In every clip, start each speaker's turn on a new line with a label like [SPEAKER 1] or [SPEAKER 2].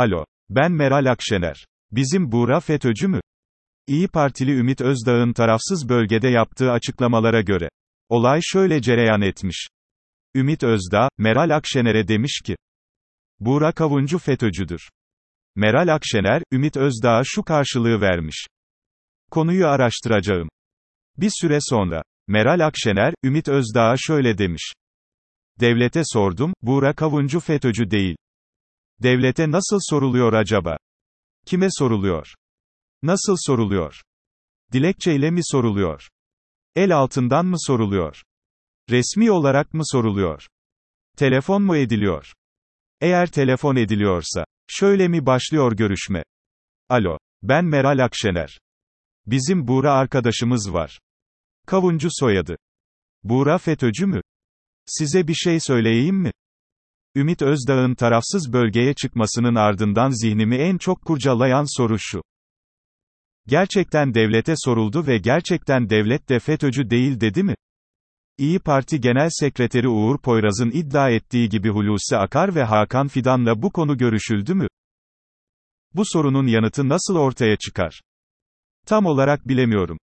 [SPEAKER 1] Alo. Ben Meral Akşener. Bizim Buğra FETÖ'cü mü? İyi Partili Ümit Özdağ'ın tarafsız bölgede yaptığı açıklamalara göre. Olay şöyle cereyan etmiş. Ümit Özdağ, Meral Akşener'e demiş ki, Buğra Kavuncu FETÖ'cüdür. Meral Akşener, Ümit Özdağ'a şu karşılığı vermiş. Konuyu araştıracağım. Bir süre sonra, Meral Akşener, Ümit Özdağ'a şöyle demiş. Devlete sordum, Buğra Kavuncu FETÖ'cü değil. Devlete nasıl soruluyor acaba? Kime soruluyor? Nasıl soruluyor? Dilekçeyle mi soruluyor? El altından mı soruluyor? Resmi olarak mı soruluyor? Telefon mu ediliyor? Eğer telefon ediliyorsa, şöyle mi başlıyor görüşme? Alo, ben Meral Akşener. Bizim Buğra arkadaşımız var. Kavuncu soyadı. Buğra FETÖ'cü mü? Size bir şey söyleyeyim mi? Ümit Özdağ'ın tarafsız bölgeye çıkmasının ardından zihnimi en çok kurcalayan soru şu. Gerçekten devlete soruldu ve gerçekten devlet de FETÖ'cü değil dedi mi? İyi Parti Genel Sekreteri Uğur Poyraz'ın iddia ettiği gibi Hulusi Akar ve Hakan Fidan'la bu konu görüşüldü mü? Bu sorunun yanıtı nasıl ortaya çıkar? Tam olarak bilemiyorum.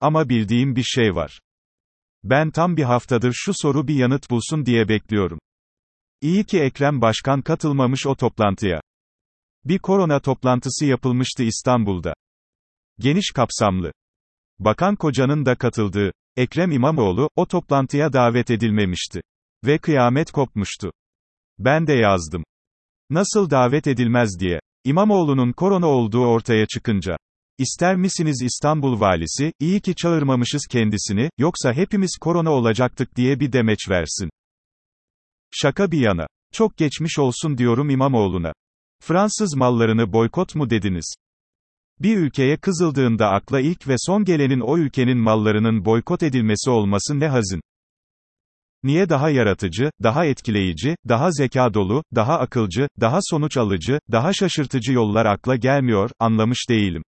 [SPEAKER 1] Ama bildiğim bir şey var. Ben tam bir haftadır şu soru bir yanıt bulsun diye bekliyorum. İyi ki Ekrem Başkan katılmamış o toplantıya. Bir korona toplantısı yapılmıştı İstanbul'da. Geniş kapsamlı. Bakan Koca'nın da katıldığı, Ekrem İmamoğlu, o toplantıya davet edilmemişti. Ve kıyamet kopmuştu. Ben de yazdım. Nasıl davet edilmez diye. İmamoğlu'nun korona olduğu ortaya çıkınca. İster misiniz İstanbul valisi, iyi ki çağırmamışız kendisini, yoksa hepimiz korona olacaktık diye bir demeç versin. Şaka bir yana. Çok geçmiş olsun diyorum İmamoğlu'na. Fransız mallarını boykot mu dediniz? Bir ülkeye kızıldığında akla ilk ve son gelenin o ülkenin mallarının boykot edilmesi olması ne hazin. Niye daha yaratıcı, daha etkileyici, daha zeka dolu, daha akılcı, daha sonuç alıcı, daha şaşırtıcı yollar akla gelmiyor, anlamış değilim.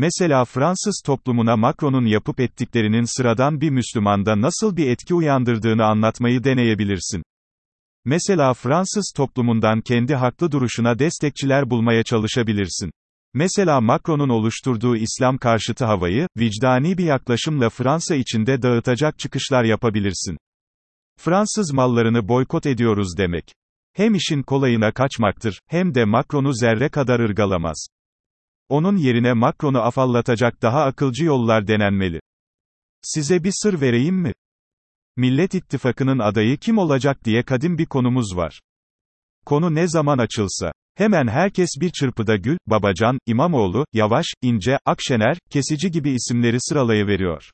[SPEAKER 1] Mesela Fransız toplumuna Macron'un yapıp ettiklerinin sıradan bir Müslümanda nasıl bir etki uyandırdığını anlatmayı deneyebilirsin. Mesela Fransız toplumundan kendi haklı duruşuna destekçiler bulmaya çalışabilirsin. Mesela Macron'un oluşturduğu İslam karşıtı havayı, vicdani bir yaklaşımla Fransa içinde dağıtacak çıkışlar yapabilirsin. Fransız mallarını boykot ediyoruz demek. Hem işin kolayına kaçmaktır, hem de Macron'u zerre kadar ırgalamaz. Onun yerine Macron'u afallatacak daha akılcı yollar denenmeli. Size bir sır vereyim mi? Millet İttifakı'nın adayı kim olacak diye kadim bir konumuz var. Konu ne zaman açılsa, hemen herkes bir çırpıda Gül, Babacan, İmamoğlu, Yavaş, İnce, Akşener, Kesici gibi isimleri sıralayıveriyor.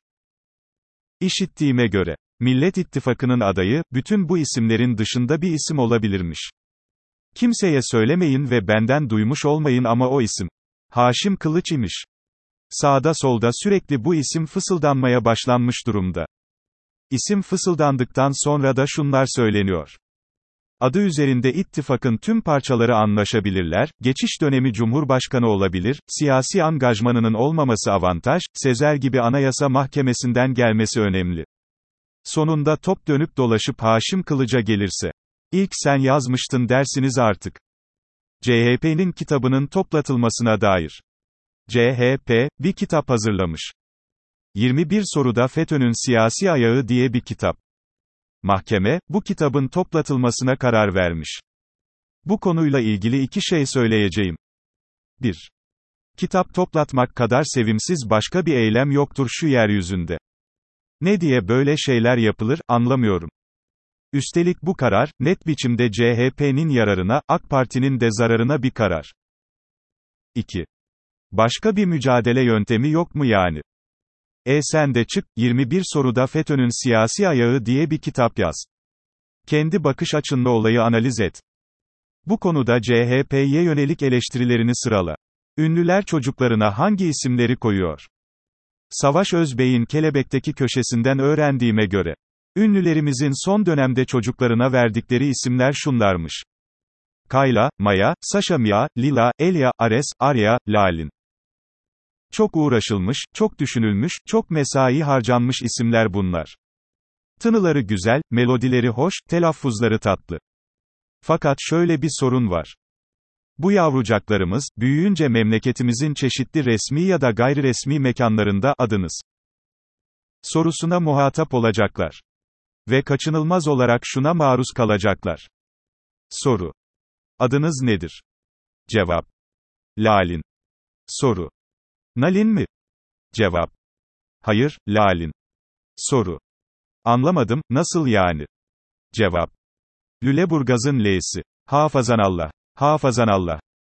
[SPEAKER 1] İşittiğime göre, Millet İttifakı'nın adayı, bütün bu isimlerin dışında bir isim olabilirmiş. Kimseye söylemeyin ve benden duymuş olmayın ama o isim. Haşim Kılıç imiş. Sağda solda sürekli bu isim fısıldanmaya başlanmış durumda. İsim fısıldandıktan sonra da şunlar söyleniyor. Adı üzerinde ittifakın tüm parçaları anlaşabilirler, geçiş dönemi cumhurbaşkanı olabilir, siyasi angajmanının olmaması avantaj, Sezer gibi anayasa mahkemesinden gelmesi önemli. Sonunda top dönüp dolaşıp Haşim Kılıç'a gelirse. İlk sen yazmıştın dersiniz artık. CHP'nin kitabının toplatılmasına dair. CHP, bir kitap hazırlamış. 21 soruda FETÖ'nün siyasi ayağı diye bir kitap. Mahkeme, bu kitabın toplatılmasına karar vermiş. Bu konuyla ilgili iki şey söyleyeceğim. 1. Kitap toplatmak kadar sevimsiz başka bir eylem yoktur şu yeryüzünde. Ne diye böyle şeyler yapılır, anlamıyorum. Üstelik bu karar, net biçimde CHP'nin yararına, AK Parti'nin de zararına bir karar. 2. Başka bir mücadele yöntemi yok mu yani? E sen de çık, 21 soruda FETÖ'nün siyasi ayağı diye bir kitap yaz. Kendi bakış açınla olayı analiz et. Bu konuda CHP'ye yönelik eleştirilerini sırala. Ünlüler çocuklarına hangi isimleri koyuyor? Savaş Özbey'in Kelebek'teki köşesinden öğrendiğime göre, ünlülerimizin son dönemde çocuklarına verdikleri isimler şunlarmış. Kayla, Maya, Sasha Mia, Lila, Elia, Ares, Arya, Lalin. Çok uğraşılmış, çok düşünülmüş, çok mesai harcanmış isimler bunlar. Tınıları güzel, melodileri hoş, telaffuzları tatlı. Fakat şöyle bir sorun var. Bu yavrucaklarımız, büyüyünce memleketimizin çeşitli resmi ya da gayri resmi mekanlarında, adınız sorusuna muhatap olacaklar. Ve kaçınılmaz olarak şuna maruz kalacaklar. Soru. Adınız nedir? Cevap. Lalin. Soru. Nalin mi? Cevap. Hayır, Lalin. Soru. Anlamadım, nasıl yani? Cevap. Lüleburgaz'ın L'si. Hafazanallah. Hafazanallah.